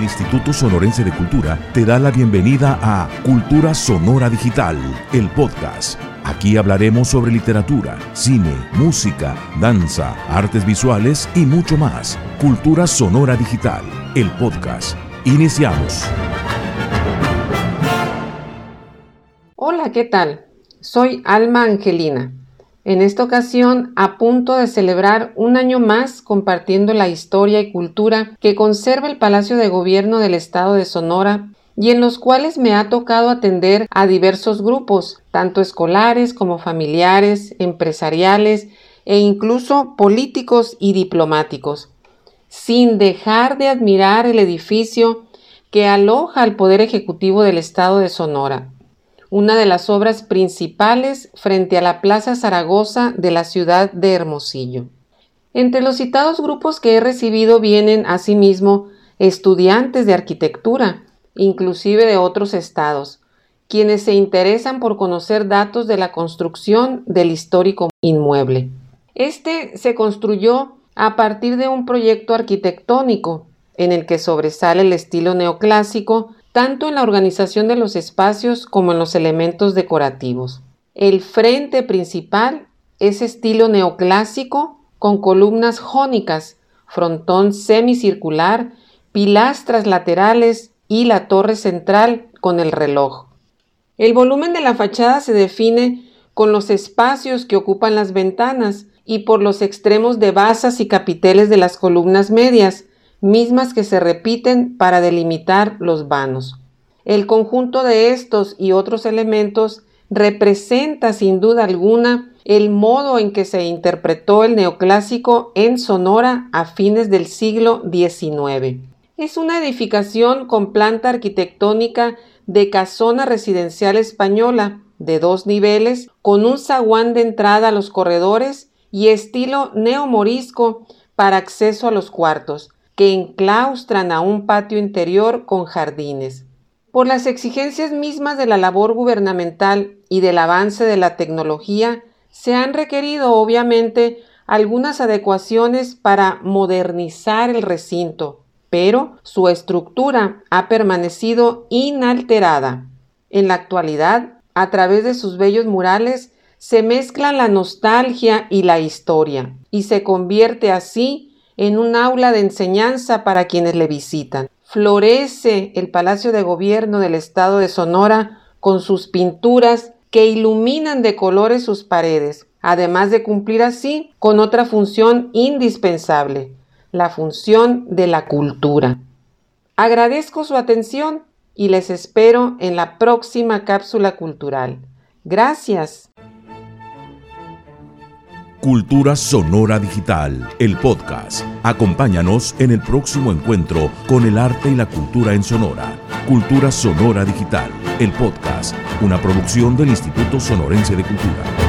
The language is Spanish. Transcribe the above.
El Instituto Sonorense de Cultura te da la bienvenida a Cultura Sonora Digital, el podcast. Aquí hablaremos sobre literatura, cine, música, danza, artes visuales y mucho más. Cultura Sonora Digital, el podcast. Iniciamos. Hola, ¿qué tal? Soy Alma Angelina. En esta ocasión, a punto de celebrar un año más compartiendo la historia y cultura que conserva el Palacio de Gobierno del Estado de Sonora y en los cuales me ha tocado atender a diversos grupos, tanto escolares como familiares, empresariales e incluso políticos y diplomáticos, sin dejar de admirar el edificio que aloja al Poder Ejecutivo del Estado de Sonora una de las obras principales frente a la Plaza Zaragoza de la ciudad de Hermosillo. Entre los citados grupos que he recibido vienen asimismo estudiantes de arquitectura, inclusive de otros estados, quienes se interesan por conocer datos de la construcción del histórico inmueble. Este se construyó a partir de un proyecto arquitectónico en el que sobresale el estilo neoclásico tanto en la organización de los espacios como en los elementos decorativos. El frente principal es estilo neoclásico con columnas jónicas, frontón semicircular, pilastras laterales y la torre central con el reloj. El volumen de la fachada se define con los espacios que ocupan las ventanas y por los extremos de basas y capiteles de las columnas medias, mismas que se repiten para delimitar los vanos. El conjunto de estos y otros elementos representa sin duda alguna el modo en que se interpretó el neoclásico en Sonora a fines del siglo XIX. Es una edificación con planta arquitectónica de casona residencial española de dos niveles, con un zaguán de entrada a los corredores y estilo neomorisco para acceso a los cuartos, que enclaustran a un patio interior con jardines. Por las exigencias mismas de la labor gubernamental y del avance de la tecnología, se han requerido obviamente algunas adecuaciones para modernizar el recinto, pero su estructura ha permanecido inalterada. En la actualidad, a través de sus bellos murales, se mezclan la nostalgia y la historia, y se convierte así en un aula de enseñanza para quienes le visitan. Florece el Palacio de Gobierno del Estado de Sonora con sus pinturas que iluminan de colores sus paredes, además de cumplir así con otra función indispensable, la función de la cultura. Agradezco su atención y les espero en la próxima cápsula cultural. Gracias. Cultura Sonora Digital, el podcast. Acompáñanos en el próximo encuentro con el arte y la cultura en Sonora. Cultura Sonora Digital, el podcast, una producción del Instituto Sonorense de Cultura.